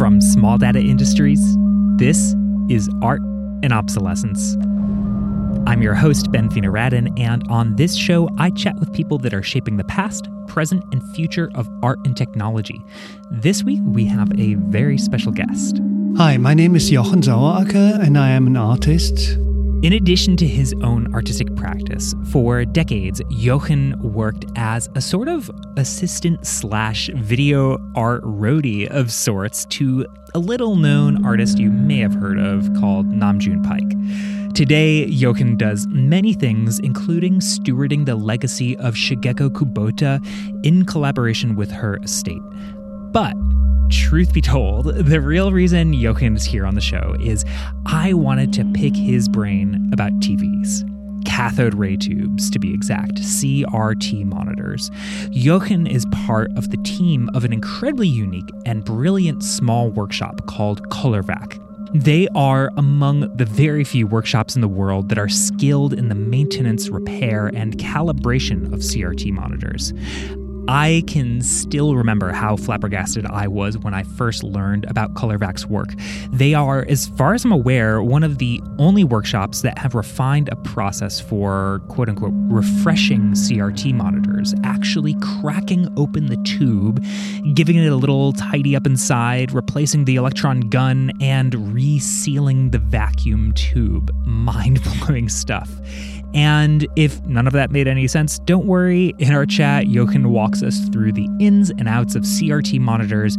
From Small Data Industries, this is Art and Obsolescence. I'm your host, Ben Radin, and on this show, I chat with people that are shaping the past, present, and future of art and technology. This week, we have a very special guest. Hi, my name is Jochen Saueracker, and I am an artist. In addition to his own artistic practice, for decades, Jochen worked as a sort of assistant slash video art roadie of sorts to a little known artist you may have heard of called Nam June Paik. Today, Jochen does many things, including stewarding the legacy of Shigeko Kubota in collaboration with her estate. But truth be told, the real reason Jochen is here on the show is I wanted to pick his brain about TVs. Cathode ray tubes, to be exact, CRT monitors. Jochen is part of the team of an incredibly unique and brilliant small workshop called ColorVac. They are among the very few workshops in the world that are skilled in the maintenance, repair, and calibration of CRT monitors. I can still remember how flabbergasted I was when I first learned about ColorVac's work. They are, as far as I'm aware, one of the only workshops that have refined a process for quote unquote refreshing CRT monitors, actually cracking open the tube, giving it a little tidy up inside, replacing the electron gun, and resealing the vacuum tube. Mind blowing stuff. And if none of that made any sense, don't worry. In our chat, Jochen walks us through the ins and outs of CRT monitors.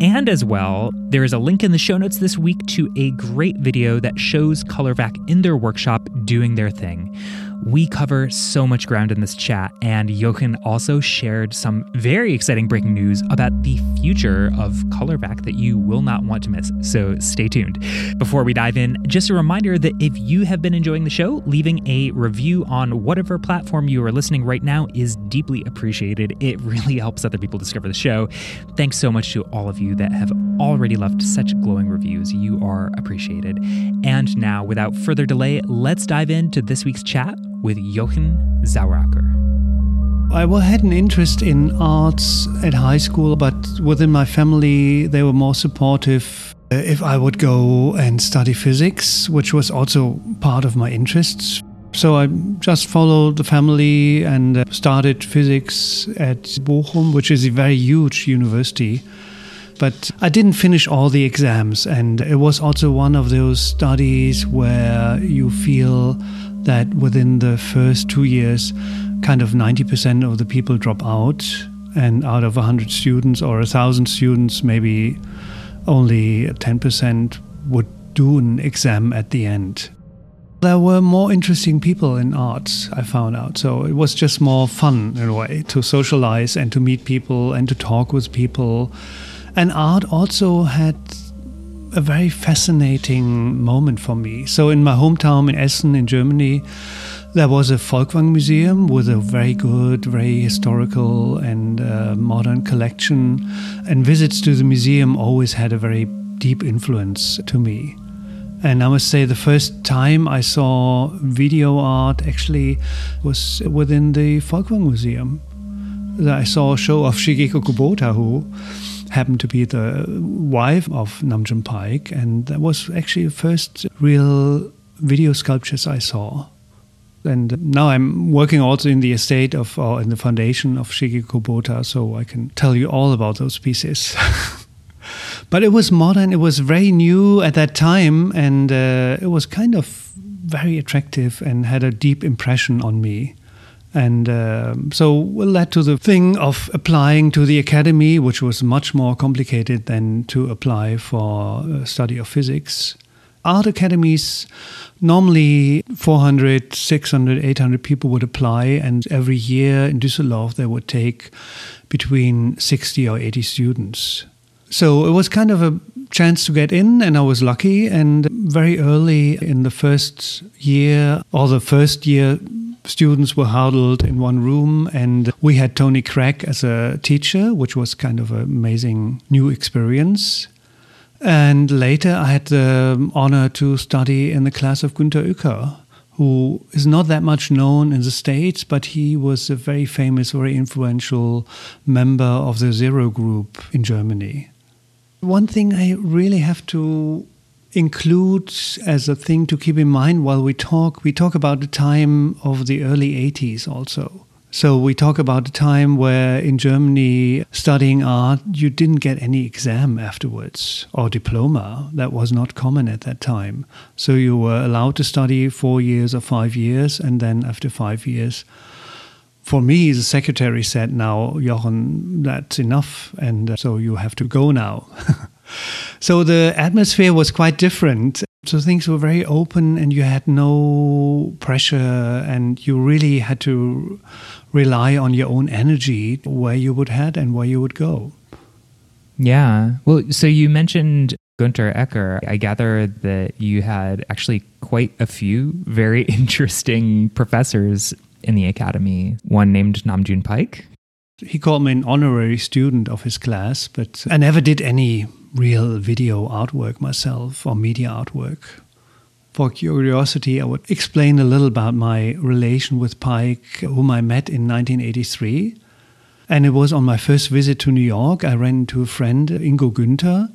And as well, there is a link in the show notes this week to a great video that shows ColorVac in their workshop doing their thing. We cover so much ground in this chat, and Jochen also shared some very exciting breaking news about the future of ColorVac that you will not want to miss. So stay tuned. Before we dive in, just a reminder that if you have been enjoying the show, leaving a review on whatever platform you are listening right now is deeply appreciated. It really helps other people discover the show. Thanks so much to all of you that have already left such glowing reviews. You are appreciated. And now, without further delay, let's dive into this week's chat with Jochen Saueracker. I had an interest in arts at high school, but within my family, they were more supportive if I would go and study physics, which was also part of my interests. So I just followed the family and uh, started physics at Bochum, which is a very huge university. But I didn't finish all the exams, and it was also one of those studies where you feel that within the first two years, kind of 90% of the people drop out. And out of 100 students or 1,000 students, maybe only 10% would do an exam at the end. There were more interesting people in arts, I found out. So it was just more fun in a way to socialize and to meet people and to talk with people. And art also had a very fascinating moment for me. So, in my hometown in Essen, in Germany, there was a Folkwang Museum with a very good, very historical and uh, modern collection. And visits to the museum always had a very deep influence to me. And I must say, the first time I saw video art actually was within the Folkwang Museum. I saw a show of Shigeko Kubota, who happened to be the wife of Nam June Paik, and that was actually the first real video sculptures I saw. And now I'm working also in the estate of, or in the foundation of Shigeko Kubota, so I can tell you all about those pieces. but it was modern, it was very new at that time, and uh, it was kind of very attractive and had a deep impression on me. And uh, so led to the thing of applying to the academy, which was much more complicated than to apply for study of physics. Art academies, normally 400, 600, 800 people would apply, and every year in Düsseldorf they would take between 60 or 80 students. So it was kind of a chance to get in, and I was lucky. And very early in the first year, or the first year students were huddled in one room, and we had Tony Cragg as a teacher, which was kind of an amazing new experience. And later, I had the honor to study in the class of Günter Uecker, who is not that much known in the States, but he was a very famous, very influential member of the Zero Group in Germany. One thing I really have to include as a thing to keep in mind while we talk, we talk about the time of the early 80s also. So we talk about the time where in Germany studying art you didn't get any exam afterwards or diploma. That was not common at that time. So you were allowed to study 4 years or 5 years and then after 5 years for me the secretary said now Jochen that's enough and uh, so you have to go now. so the atmosphere was quite different. So things were very open and you had no pressure and you really had to rely on your own energy where you would head and where you would go. Yeah. Well, so you mentioned Günter Uecker. I gather that you had actually quite a few very interesting professors in the academy, one named Nam June Paik. He called me an honorary student of his class, but I never did any real video artwork myself or media artwork for curiosity, I would explain a little about my relation with Paik, whom I met in 1983. And it was on my first visit to New York. I ran into a friend, Ingo Günther,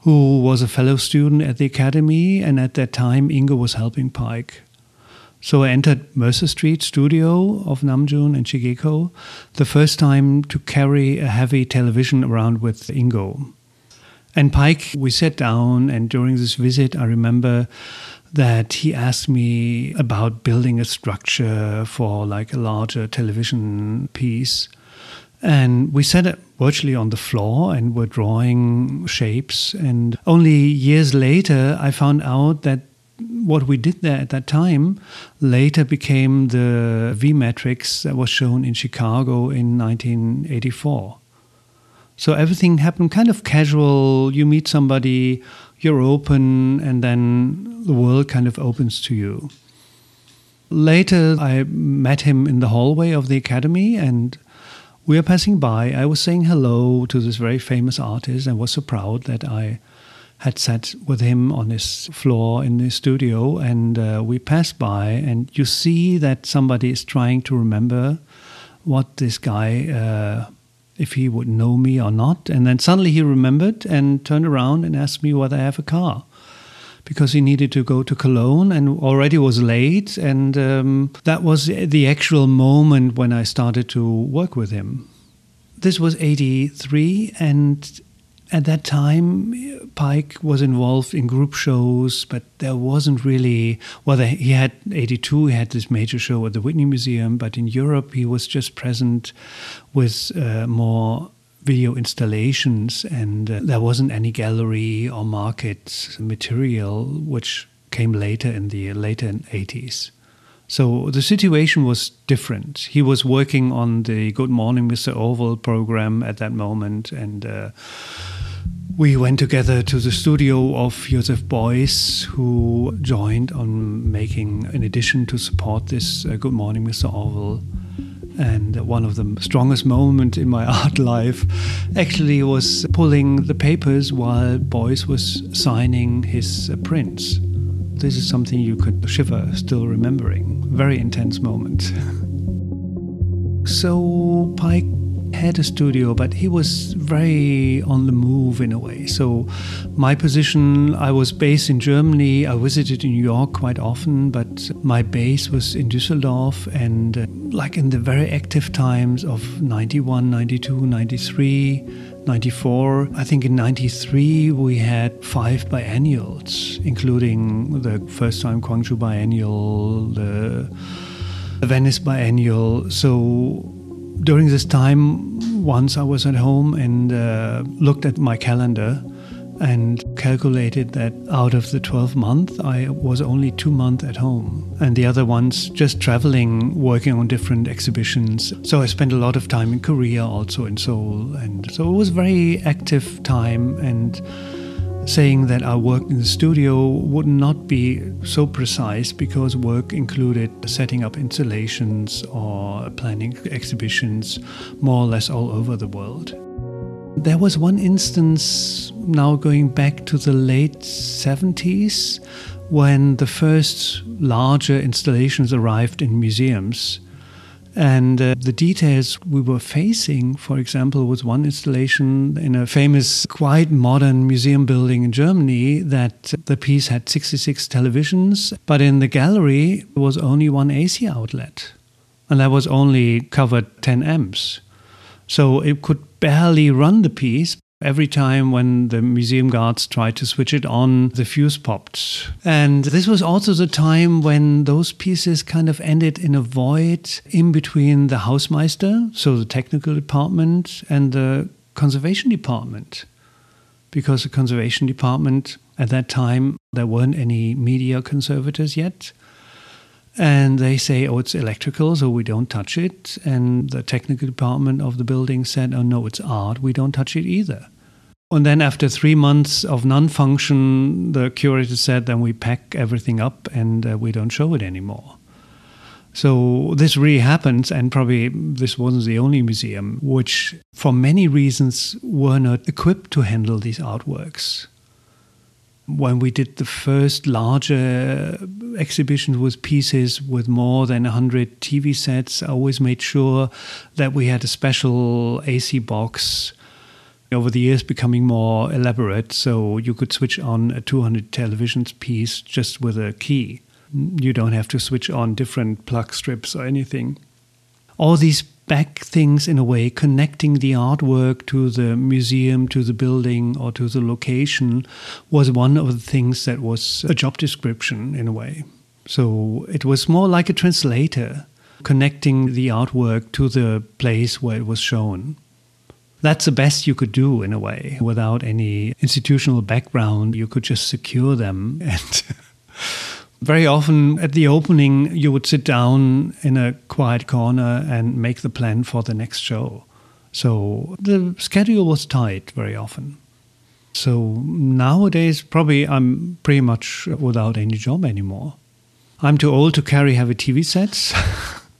who was a fellow student at the academy. And at that time, Ingo was helping Paik. So I entered Mercer Street studio of Nam June and Shigeko the first time to carry a heavy television around with Ingo. And Paik, we sat down, and during this visit, I remember that he asked me about building a structure for like a larger television piece. And we sat virtually on the floor and were drawing shapes. And only years later, I found out that what we did there at that time later became the V matrix that was shown in Chicago in 1984. So everything happened kind of casual. You meet somebody, you're open, and then the world kind of opens to you. Later, I met him in the hallway of the academy, and we were passing by. I was saying hello to this very famous artist and was so proud that I had sat with him on his floor in the studio. And uh, we passed by, and you see that somebody is trying to remember what this guy. Uh, if he would know me or not. And then suddenly he remembered and turned around and asked me whether I have a car because he needed to go to Cologne and already was late. And um, that was the actual moment when I started to work with him. This was 83, and at that time, Paik was involved in group shows, but there wasn't really. Well, he had 82, he had this major show at the Whitney Museum, but in Europe, he was just present with uh, more video installations, and uh, there wasn't any gallery or market material, which came later in the later 80s. So the situation was different. He was working on the Good Morning Mr. Orwell program at that moment, and uh, we went together to the studio of Joseph Beuys, who joined on making an edition to support this uh, Good Morning, Mr. Orwell. And one of the strongest moments in my art life actually was pulling the papers while Beuys was signing his uh, prints. This is something you could shiver still remembering. Very intense moment. so Paik had a studio, but he was very on the move in a way. So, my position, I was based in Germany. I visited New York quite often, but my base was in Düsseldorf. And uh, like in the very active times of 91, 92, 93, 94, I think in 93 we had five biennials, including the first time Gwangju Biennial, the Venice Biennial. So during this time, once I was at home and uh, looked at my calendar and calculated that out of the 12 months, I was only two months at home, and the other ones just traveling, working on different exhibitions. So I spent a lot of time in Korea, also in Seoul, and so it was very active time and saying that our work in the studio would not be so precise because work included setting up installations or planning exhibitions more or less all over the world. There was one instance now going back to the late 70s when the first larger installations arrived in museums. And uh, the details we were facing, for example, was one installation in a famous, quite modern museum building in Germany that the piece had 66 televisions, but in the gallery was only one AC outlet. And that was only covered 10 amps. So it could barely run the piece, Every time when the museum guards tried to switch it on, the fuse popped. And this was also the time when those pieces kind of ended in a void in between the Hausmeister, so the technical department, and the conservation department. Because the conservation department at that time, there weren't any media conservators yet. And they say, oh, it's electrical, so we don't touch it. And the technical department of the building said, oh, no, it's art, we don't touch it either. And then after three months of non-function, the curator said, then we pack everything up and uh, we don't show it anymore. So this really happens, and probably this wasn't the only museum which, for many reasons, were not equipped to handle these artworks. When we did the first larger exhibitions with pieces with more than 100 TV sets, I always made sure that we had a special AC box over the years becoming more elaborate. So you could switch on a 200 televisions piece just with a key. You don't have to switch on different plug strips or anything. All these back things, in a way, connecting the artwork to the museum, to the building, or to the location, was one of the things that was a job description, in a way. So it was more like a translator, connecting the artwork to the place where it was shown. That's the best you could do in a way. Without any institutional background, you could just secure them. And very often at the opening, you would sit down in a quiet corner and make the plan for the next show. So the schedule was tight very often. So nowadays, probably I'm pretty much without any job anymore. I'm too old to carry heavy TV sets.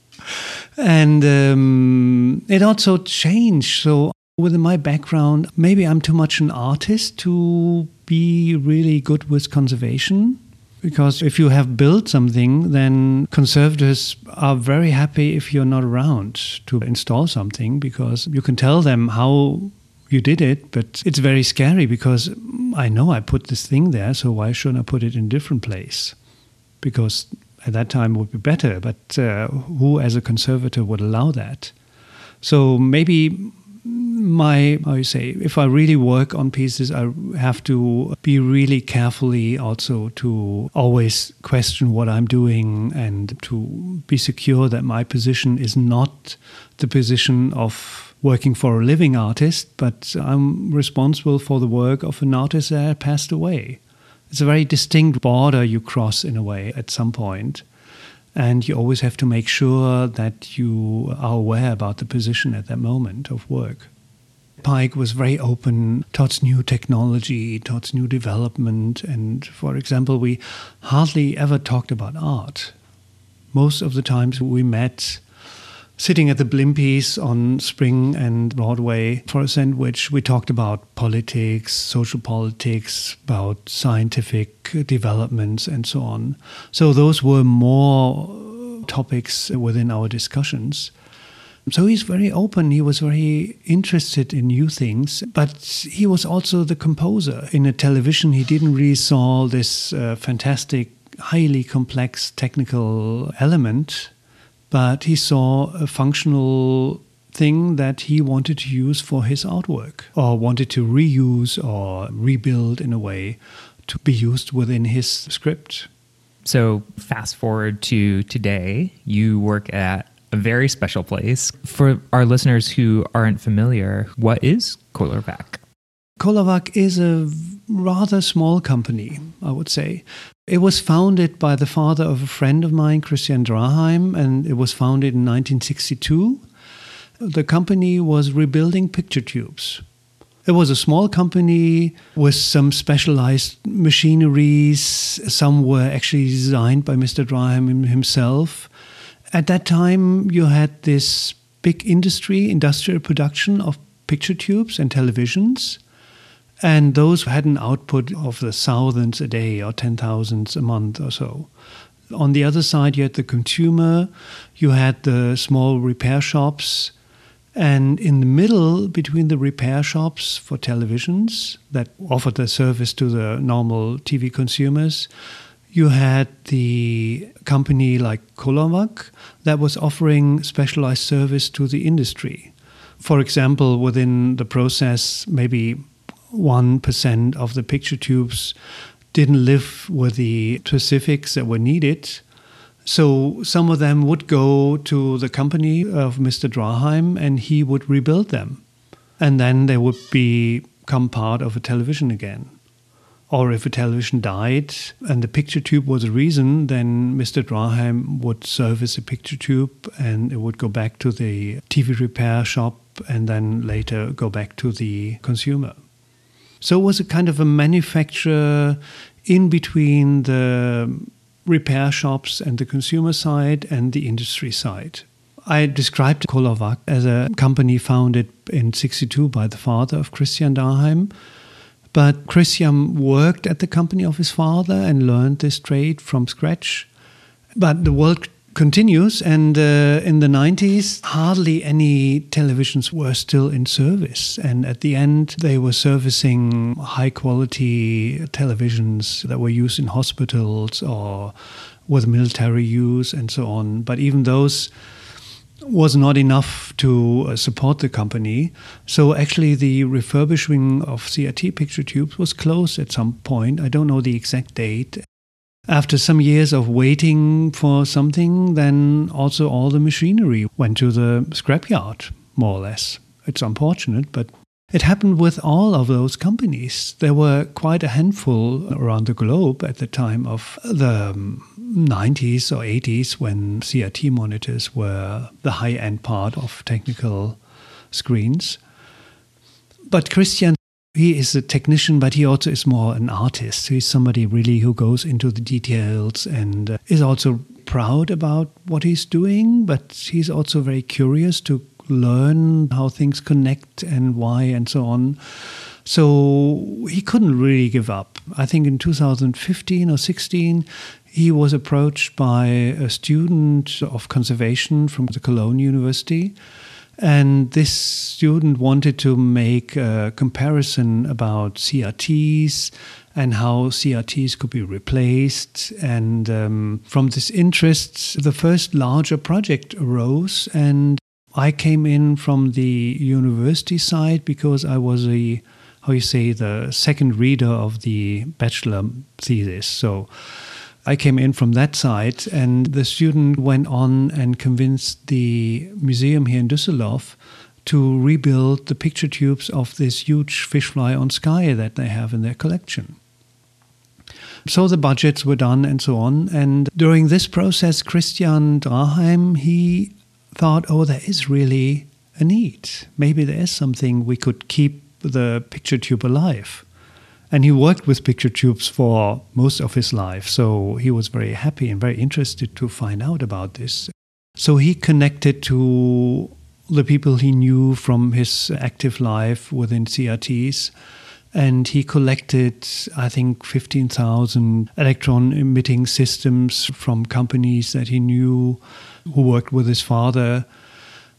and um, it also changed. So Within my background, maybe I'm too much an artist to be really good with conservation. Because if you have built something, then conservators are very happy if you're not around to install something because you can tell them how you did it, but it's very scary because I know I put this thing there, so why shouldn't I put it in a different place? Because at that time would be better, but uh, who as a conservator would allow that? So maybe my how you say if i really work on pieces i have to be really carefully also to always question what i'm doing and to be secure that my position is not the position of working for a living artist but i'm responsible for the work of an artist that passed away it's a very distinct border you cross in a way at some point and you always have to make sure that you are aware about the position at that moment of work. Paik was very open towards new technology, towards new development. And for example, we hardly ever talked about art. Most of the times we met sitting at the Blimpies on Spring and Broadway for a sandwich, we talked about politics, social politics, about scientific developments, and so on. So those were more topics within our discussions. So he's very open. He was very interested in new things, but he was also the composer. In a television, he didn't really saw this uh, fantastic, highly complex technical element but he saw a functional thing that he wanted to use for his artwork or wanted to reuse or rebuild in a way to be used within his script. So, fast forward to today, you work at a very special place. For our listeners who aren't familiar, what is ColorVac? ColorVac is a rather small company, I would say. It was founded by the father of a friend of mine, Christian Draheim, and it was founded in 1962. The company was rebuilding picture tubes. It was a small company with some specialized machineries. Some were actually designed by Mr. Draheim himself. At that time, you had this big industry, industrial production of picture tubes and televisions. And those had an output of the thousands a day or ten thousands a month or so. On the other side, you had the consumer, you had the small repair shops, and in the middle, between the repair shops for televisions that offered the service to the normal TV consumers, you had the company like ColorVac that was offering specialized service to the industry. For example, within the process, maybe 1% of the picture tubes didn't live with the specifics that were needed. So some of them would go to the company of Mr. Draheim and he would rebuild them. And then they would become part of a television again. Or if a television died and the picture tube was a reason, then Mr. Draheim would service a picture tube and it would go back to the TV repair shop and then later go back to the consumer. So it was a kind of a manufacturer in between the repair shops and the consumer side and the industry side. I described ColorVac as a company founded in 62 by the father of Christian Draheim but Christian worked at the company of his father and learned this trade from scratch. But the world continues, and uh, in the 90s, hardly any televisions were still in service. And at the end, they were servicing high quality televisions that were used in hospitals or with military use and so on. But even those was not enough to uh, support the company. So actually, the refurbishing of CRT picture tubes was closed at some point. I don't know the exact date. After some years of waiting for something, then also all the machinery went to the scrapyard, more or less. It's unfortunate, but it happened with all of those companies. There were quite a handful around the globe at the time of the 90s um, or 80s when CRT monitors were the high end part of technical screens. But Christian, he is a technician, but he also is more an artist. He's somebody really who goes into the details and uh, is also proud about what he's doing, but he's also very curious to learn how things connect and why and so on. So he couldn't really give up. I think in 2015 or 16, he was approached by a student of conservation from the Cologne University. And this student wanted to make a comparison about CRTs and how CRTs could be replaced. And um, from this interest, the first larger project arose. And I came in from the university side because I was a how you say the second reader of the bachelor thesis. So I came in from that side, and the student went on and convinced the museum here in Düsseldorf to rebuild the picture tubes of this huge fish fly on sky that they have in their collection. So the budgets were done and so on. And during this process, Christian Draheim, he thought, oh, there is really a need. Maybe there is something we could keep the picture tube alive. And he worked with picture tubes for most of his life, so he was very happy and very interested to find out about this. So he connected to the people he knew from his active life within CRTs. And he collected, I think, 15,000 electron emitting systems from companies that he knew who worked with his father.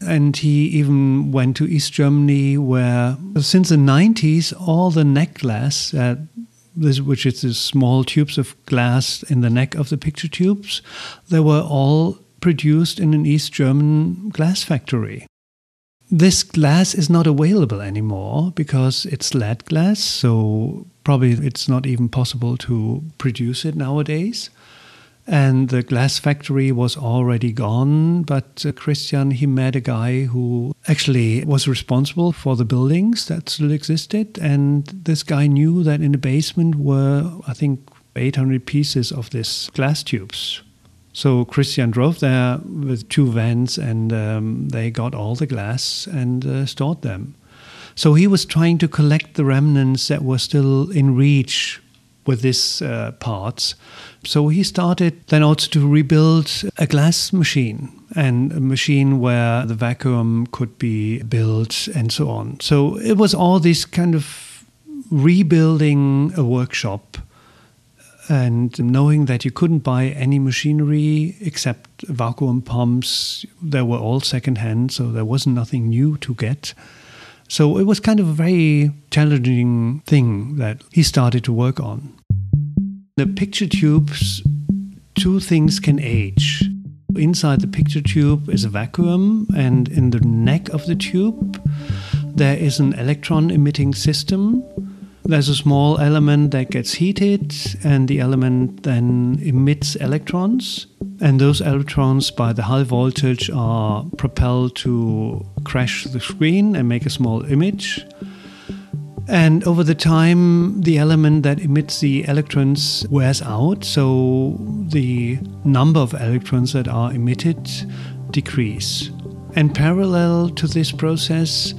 And he even went to East Germany, where since the 90s, all the neck glass, uh, this, which is the small tubes of glass in the neck of the picture tubes, they were all produced in an East German glass factory. This glass is not available anymore because it's lead glass, so probably it's not even possible to produce it nowadays and the glass factory was already gone. But uh, Christian, he met a guy who actually was responsible for the buildings that still existed. And this guy knew that in the basement were, I think, 800 pieces of this glass tubes. So Christian drove there with two vans and um, they got all the glass and uh, stored them. So he was trying to collect the remnants that were still in reach with these uh, parts. So he started then also to rebuild a glass machine and a machine where the vacuum could be built and so on. So it was all this kind of rebuilding a workshop And knowing that you couldn't buy any machinery except vacuum pumps, they were all secondhand, so there wasn't nothing new to get. So it was kind of a very challenging thing that he started to work on. The picture tubes, two things can age. Inside the picture tube is a vacuum, and in the neck of the tube, there is an electron emitting system there's a small element that gets heated, and the element then emits electrons. And those electrons, by the high voltage, are propelled to crash the screen and make a small image. And over the time, the element that emits the electrons wears out, so the number of electrons that are emitted decrease. And parallel to this process,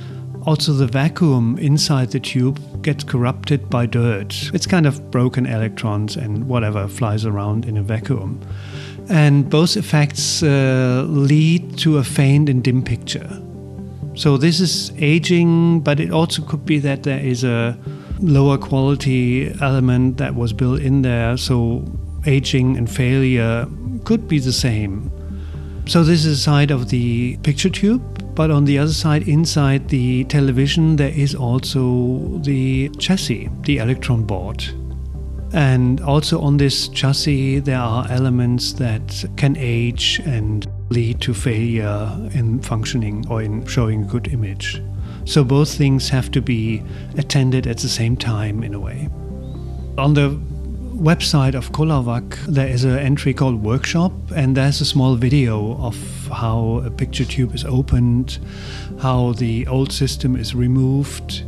also, the vacuum inside the tube gets corrupted by dirt. It's kind of broken electrons and whatever flies around in a vacuum. And both effects uh, lead to a faint and dim picture. So, this is aging, but it also could be that there is a lower quality element that was built in there. So, aging and failure could be the same. So, this is a side of the picture tube. But on the other side, inside the television, there is also the chassis, the electron board. And also on this chassis, there are elements that can age and lead to failure in functioning or in showing a good image. So both things have to be attended at the same time in a way. On the website of ColorVac, there is an entry called Workshop, and there's a small video of how a picture tube is opened, how the old system is removed,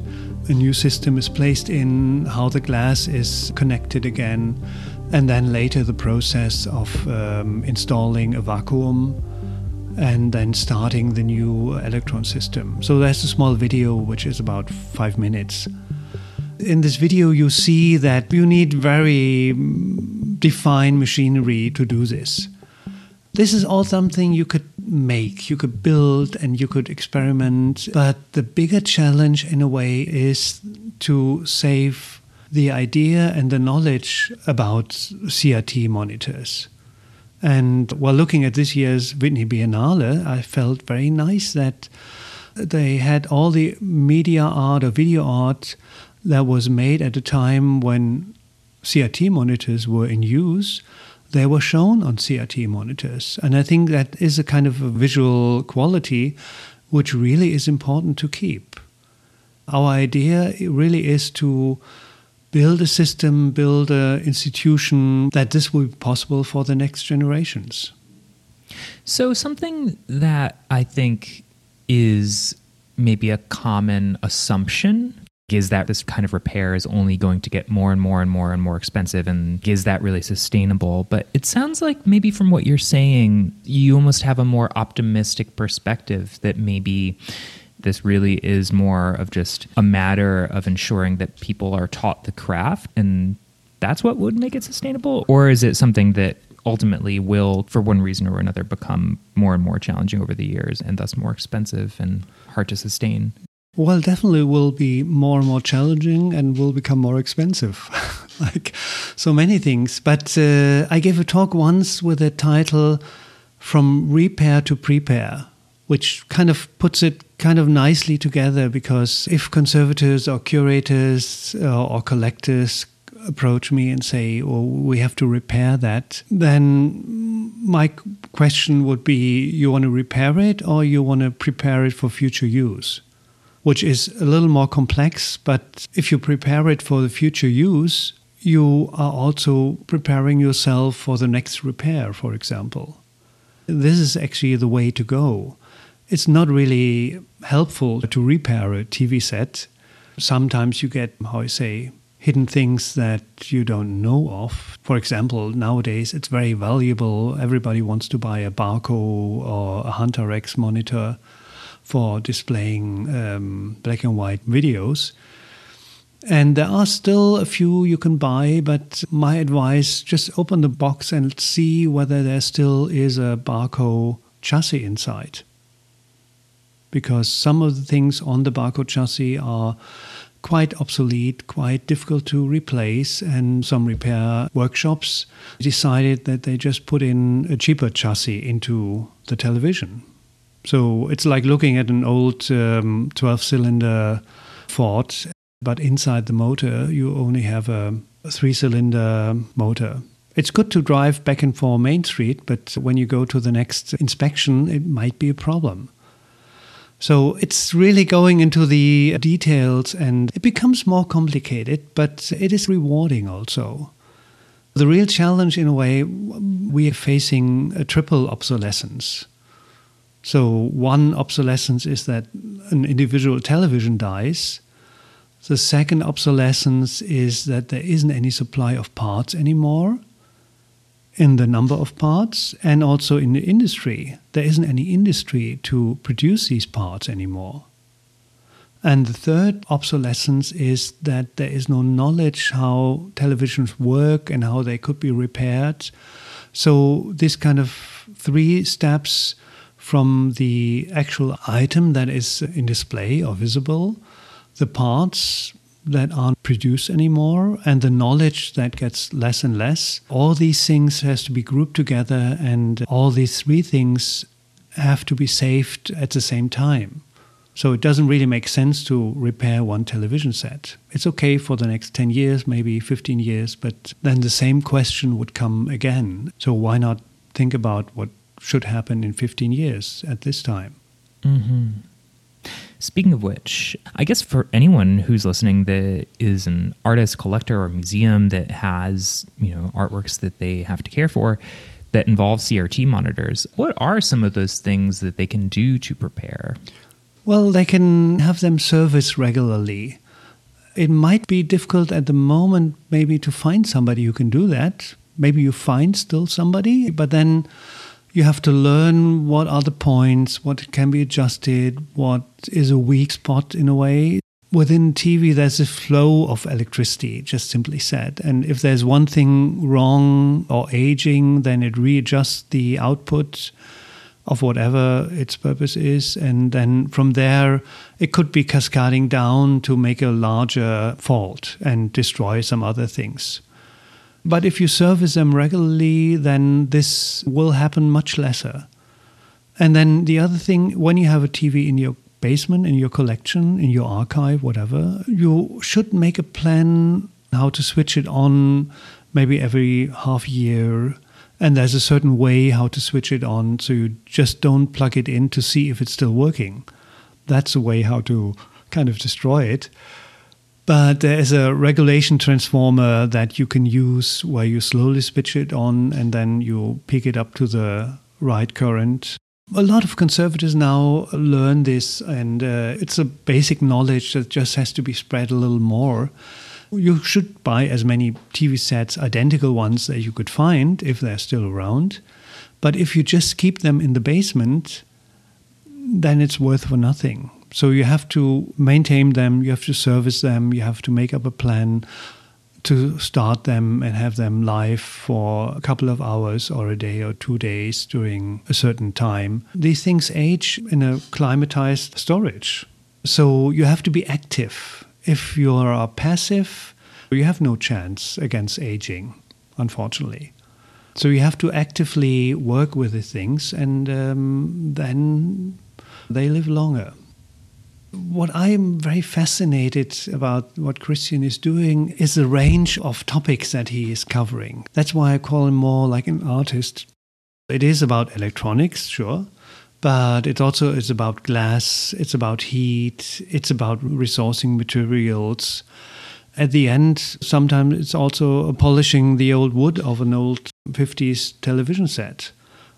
a new system is placed in, how the glass is connected again, and then later the process of um, installing a vacuum and then starting the new electron system. So there's a small video which is about five minutes. In this video, you see that you need very defined machinery to do this. This is all something you could make, you could build, and you could experiment. But the bigger challenge, in a way, is to save the idea and the knowledge about CRT monitors. And while looking at this year's Whitney Biennale, I felt very nice that they had all the media art or video art that was made at a time when CRT monitors were in use, they were shown on CRT monitors. And I think that is a kind of a visual quality which really is important to keep. Our idea really is to build a system, build an institution that this will be possible for the next generations. So, something that I think is maybe a common assumption is that this kind of repair is only going to get more and more and more and more expensive and is that really sustainable. But it sounds like maybe from what you're saying you almost have a more optimistic perspective that maybe this really is more of just a matter of ensuring that people are taught the craft and that's what would make it sustainable? Or is it something that ultimately will for one reason or another become more and more challenging over the years and thus more expensive and hard to sustain well, definitely will be more and more challenging and will become more expensive, like so many things. But uh, I gave a talk once with a title From Repair to Prepare, which kind of puts it kind of nicely together because if conservators or curators or, uh, or collectors approach me and say, "Oh, we have to repair that," then my question would be, "You want to repair it, or you want to prepare it for future use?" Which is a little more complex. But if you prepare it for the future use, you are also preparing yourself for the next repair, for example. This is actually the way to go. It's not really helpful to repair a TV set. Sometimes you get, how I say, hidden things that you don't know of. For example, nowadays it's very valuable. Everybody wants to buy a Barco or a Hunter X monitor for displaying um, black and white videos. And there are still a few you can buy, but my advice just open the box and see whether there still is a Barco chassis inside. Because some of the things on the Barco chassis are quite obsolete, quite difficult to replace, and some repair workshops decided that they just put in a cheaper chassis into the television. So it's like looking at an old um, 12 cylinder Ford, but inside the motor, you only have a, three cylinder motor. It's good to drive back and forth Main Street, but when you go to the next inspection, it might be a problem. So it's really going into the details and it becomes more complicated, but it is rewarding also. The real challenge, in a way, we are facing a triple obsolescence. So, one obsolescence is that an individual television dies. The second obsolescence is that there isn't any supply of parts anymore in the number of parts and also in the industry. There isn't any industry to produce these parts anymore. And the third obsolescence is that there is no knowledge how televisions work and how they could be repaired. So, this kind of three steps from the actual item that is in display or visible, the parts that aren't produced anymore, and the knowledge that gets less and less. All these things has to be grouped together, and all these three things have to be saved at the same time. So it doesn't really make sense to repair one television set. It's okay for the next 10 years, maybe 15 years, but then the same question would come again. So why not think about what should happen in 15 years at this time. Mm-hmm. Speaking of which, I guess for anyone who's listening that is an artist, collector, or museum that has, you know, artworks that they have to care for that involve CRT monitors, what are some of those things that they can do to prepare? Well, they can have them serviced regularly. It might be difficult at the moment, maybe, to find somebody who can do that. Maybe you find still somebody, but then you have to learn what are the points, what can be adjusted, what is a weak spot in a way. Within TV, there's a flow of electricity, just simply said. And if there's one thing wrong or aging, then it readjusts the output of whatever its purpose is. And then from there, it could be cascading down to make a larger fault and destroy some other things. But if you service them regularly, then this will happen much lesser. And then the other thing, when you have a TV in your basement, in your collection, in your archive, whatever, you should make a plan how to switch it on maybe every half year. And there's a certain way how to switch it on, so you just don't plug it in to see if it's still working. That's a way how to kind of destroy it. But there is a regulation transformer that you can use where you slowly switch it on and then you pick it up to the right current. A lot of conservators now learn this, and uh, it's a basic knowledge that just has to be spread a little more. You should buy as many TV sets, identical ones, that you could find if they're still around. But if you just keep them in the basement, then it's worth for nothing. So you have to maintain them, you have to service them, you have to make up a plan to start them and have them live for a couple of hours or a day or two days during a certain time. These things age in a climatized storage. So you have to be active. If you are passive, you have no chance against aging, unfortunately. So you have to actively work with the things, and um, then they live longer what I'm very fascinated about what Christian is doing is the range of topics that he is covering. That's why I call him more like an artist. It is about electronics, sure, but it also is about glass, it's about heat, it's about resourcing materials. At the end, sometimes it's also polishing the old wood of an old 50s television set.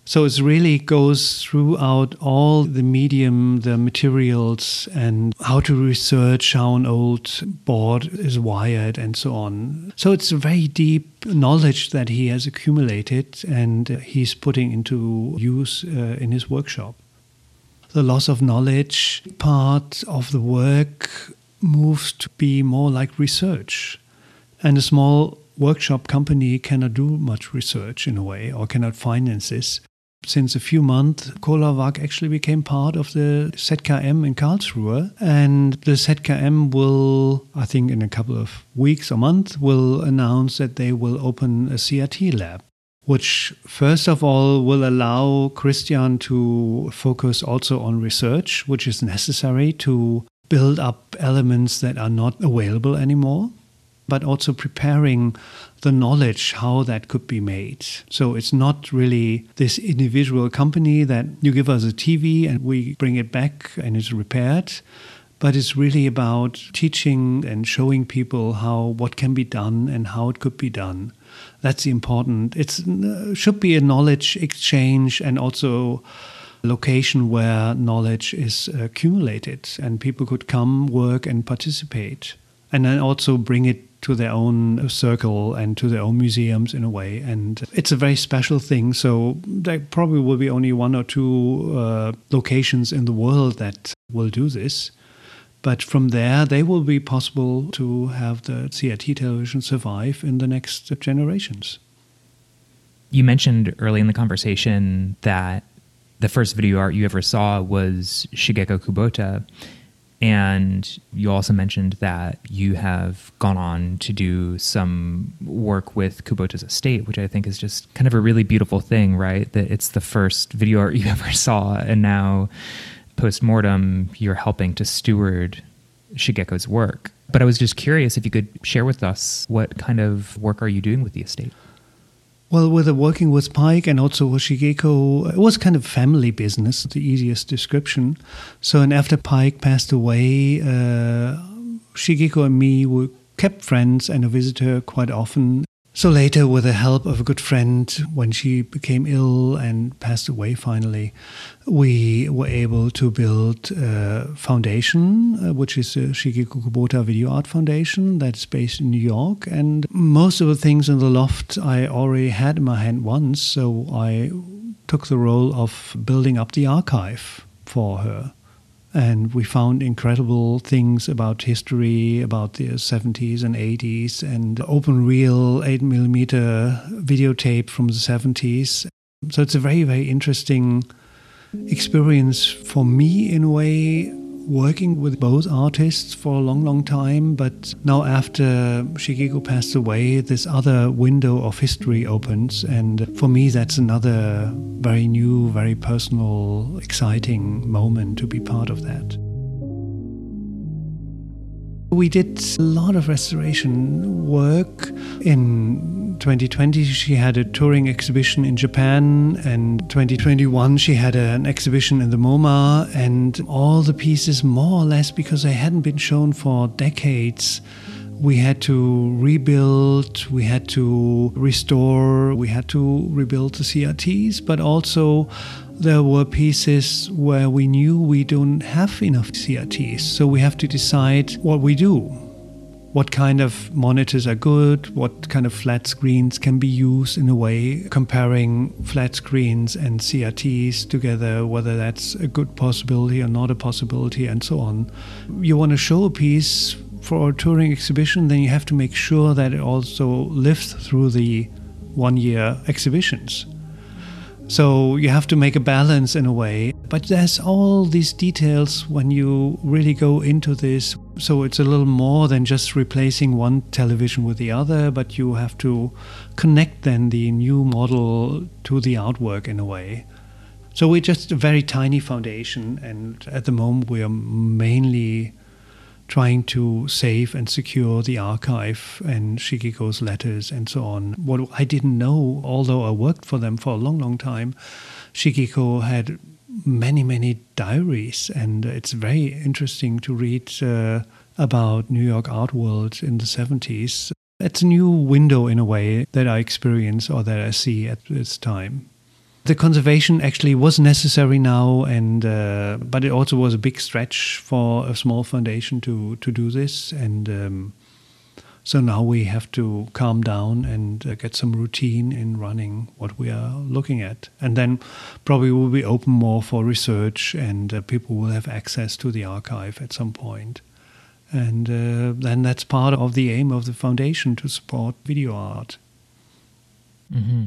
So it really goes throughout all the medium, the materials, and how to research how an old board is wired and so on. So it's a very deep knowledge that he has accumulated and he's putting into use uh, in his workshop. The loss of knowledge part of the work moves to be more like research. And a small workshop company cannot do much research in a way or cannot finance this. Since a few months, Cola actually became part of the ZKM in Karlsruhe. And the ZKM will, I think in a couple of weeks or months, will announce that they will open a CRT lab which first of all will allow Christian to focus also on research, which is necessary to build up elements that are not available anymore, but also preparing the knowledge how that could be made. So it's not really this individual company that you give us a TV and we bring it back and it's repaired, but it's really about teaching and showing people how what can be done and how it could be done. That's important. It should be a knowledge exchange and also location where knowledge is accumulated and people could come, work, and participate. And then also bring it to their own circle and to their own museums in a way. And it's a very special thing. So there probably will be only one or two uh, locations in the world that will do this. But from there, they will be possible to have the CRT television survive in the next generations. You mentioned early in the conversation that the first video art you ever saw was Shigeko Kubota. And you also mentioned that you have gone on to do some work with Kubota's estate, which I think is just kind of a really beautiful thing, right? That it's the first video art you ever saw, and now post mortem, you're helping to steward Shigeko's work. But I was just curious if you could share with us what kind of work are you doing with the estate? Well, with working with Paik and also Shigeko, it was kind of family business, the easiest description. So, and after Paik passed away, uh, Shigeko and me were kept friends and I visit her quite often. So later, with the help of a good friend, when she became ill and passed away finally, we were able to build a foundation, uh, which is the Shigeko Kubota Video Art Foundation, that's based in New York. And most of the things in the loft I already had in my hand once, so I took the role of building up the archive for her and we found incredible things about history, about the 70s and 80s, and open reel 8 millimeter videotape from the 70s. So it's a very, very interesting experience for me in a way working with both artists for a long, long time. But now, after Shigeko passed away, this other window of history opens. And for me, that's another very new, very personal, exciting moment to be part of that. We did a lot of restoration work. In 2020, she had a touring exhibition in Japan, and 2021, she had an exhibition in the MoMA, and all the pieces, more or less, because they hadn't been shown for decades. We had to rebuild, we had to restore, we had to rebuild the CRTs, but also there were pieces where we knew we don't have enough CRTs, so we have to decide what we do. What kind of monitors are good? What kind of flat screens can be used in a way, comparing flat screens and CRTs together, whether that's a good possibility or not a possibility, and so on. You want to show a piece for a touring exhibition, then you have to make sure that it also lives through the one year exhibitions. So you have to make a balance in a way. But there's all these details when you really go into this. So it's a little more than just replacing one television with the other, but you have to connect then the new model to the artwork in a way. So we're just a very tiny foundation, and at the moment we are mainly trying to save and secure the archive and Shigeko's letters and so on. What I didn't know, although I worked for them for a long, long time, Shigeko had many, many diaries, and it's very interesting to read uh, about New York art world in the 70s. It's a new window in a way that I experience or that I see at this time the conservation actually was necessary now, and uh, but it also was a big stretch for a small foundation to to do this, and um, so now we have to calm down and uh, get some routine in running what we are looking at, and then probably we'll be open more for research, and uh, people will have access to the archive at some point. And uh, then that's part of the aim of the foundation to support video art. Mm-hmm.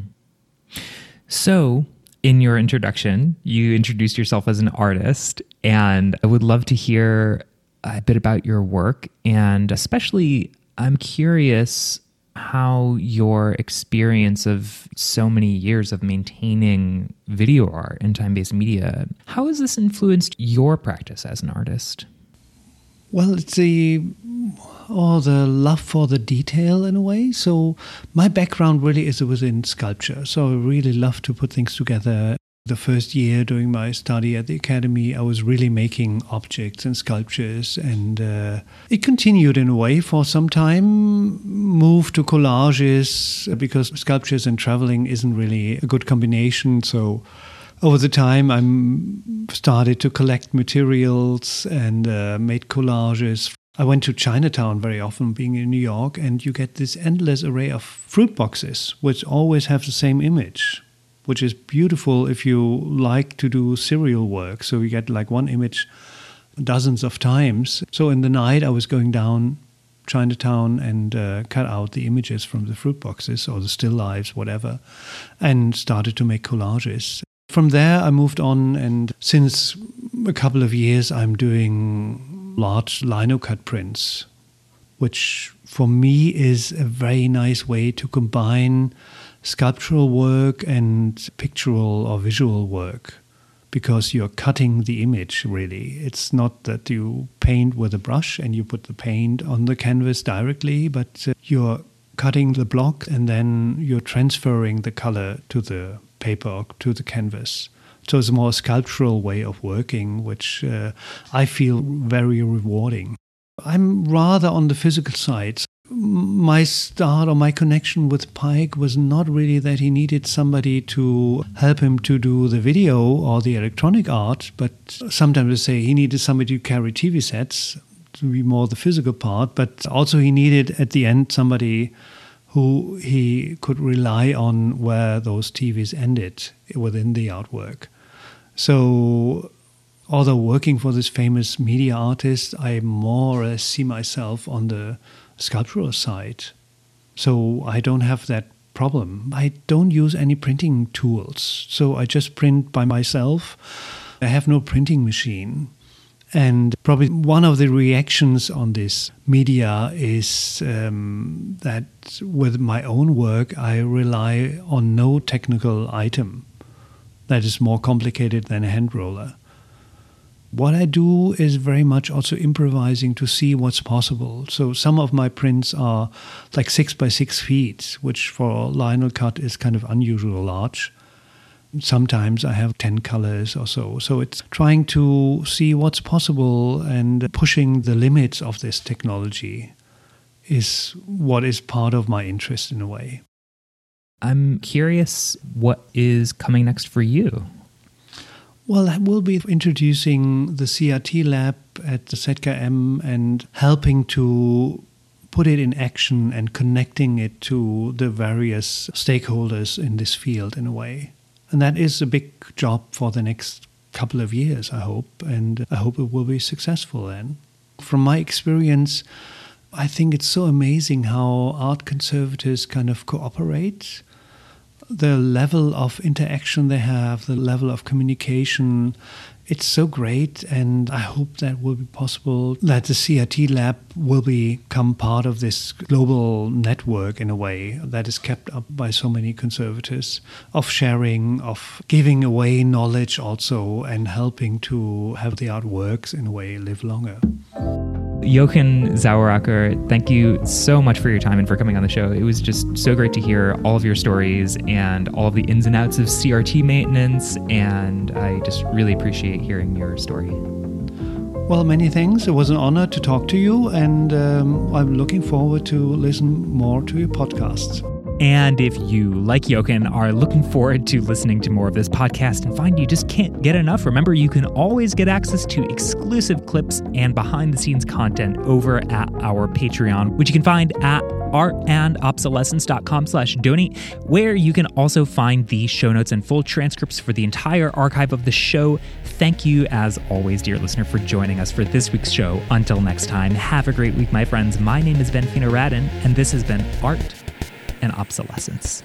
So, in your introduction, you introduced yourself as an artist, and I would love to hear a bit about your work. And especially, I'm curious how your experience of so many years of maintaining video art and time based media, how has this influenced your practice as an artist? Well, it's the or the love for the detail in a way. So my background really is within sculpture. So I really love to put things together. The first year during my study at the academy, I was really making objects and sculptures, and uh, it continued in a way for some time. Moved to collages because sculptures and traveling isn't really a good combination. So over the time, I started to collect materials and uh, made collages I went to Chinatown very often, being in New York, and you get this endless array of fruit boxes, which always have the same image, which is beautiful if you like to do serial work. So you get like one image dozens of times. So in the night, I was going down Chinatown and uh, cut out the images from the fruit boxes or the still lives, whatever, and started to make collages. From there, I moved on, and since a couple of years, I'm doing large lino cut prints, which for me is a very nice way to combine sculptural work and pictorial or visual work because you're cutting the image really. It's not that you paint with a brush and you put the paint on the canvas directly, but uh, you're cutting the block and then you're transferring the color to the paper or to the canvas. So it's a more sculptural way of working, which uh, I feel very rewarding. I'm rather on the physical side. My start or my connection with Paik was not really that he needed somebody to help him to do the video or the electronic art, but sometimes they say he needed somebody to carry TV sets to be more the physical part, but also he needed at the end somebody who he could rely on where those TVs ended within the artwork. So, although working for this famous media artist, I more or less see myself on the sculptural side. So, I don't have that problem. I don't use any printing tools. So, I just print by myself. I have no printing machine. And probably one of the reactions on this media is um, that with my own work, I rely on no technical item that is more complicated than a hand roller. What I do is very much also improvising to see what's possible. So some of my prints are like six by six feet, which for lino cut is kind of unusual large. Sometimes I have 10 colors or so. So it's trying to see what's possible and pushing the limits of this technology is what is part of my interest in a way. I'm curious what is coming next for you. Well, we'll be introducing the CRT lab at the ZKM and helping to put it in action and connecting it to the various stakeholders in this field in a way. And that is a big job for the next couple of years, I hope, and I hope it will be successful then. From my experience, I think it's so amazing how art conservators kind of cooperate the level of interaction they have, the level of communication, it's so great. And I hope that will be possible, that the CRT lab will become part of this global network in a way that is kept up by so many conservators of sharing, of giving away knowledge also, and helping to have the artworks in a way live longer. Jochen Saueracker, thank you so much for your time and for coming on the show. It was just so great to hear all of your stories and all of the ins and outs of CRT maintenance, and I just really appreciate hearing your story. Well, many thanks. It was an honor to talk to you, and um, I'm looking forward to listen more to your podcasts. And if you, like Jochen, are looking forward to listening to more of this podcast and find you just can't get enough, remember you can always get access to exclusive clips and behind the scenes content over at our Patreon, which you can find at artandobsolescence.com slash donate, where you can also find the show notes and full transcripts for the entire archive of the show. Thank you, as always, dear listener, for joining us for this week's show. Until next time, have a great week, my friends. My name is Ben Fino-Radin, and this has been Art and obsolescence.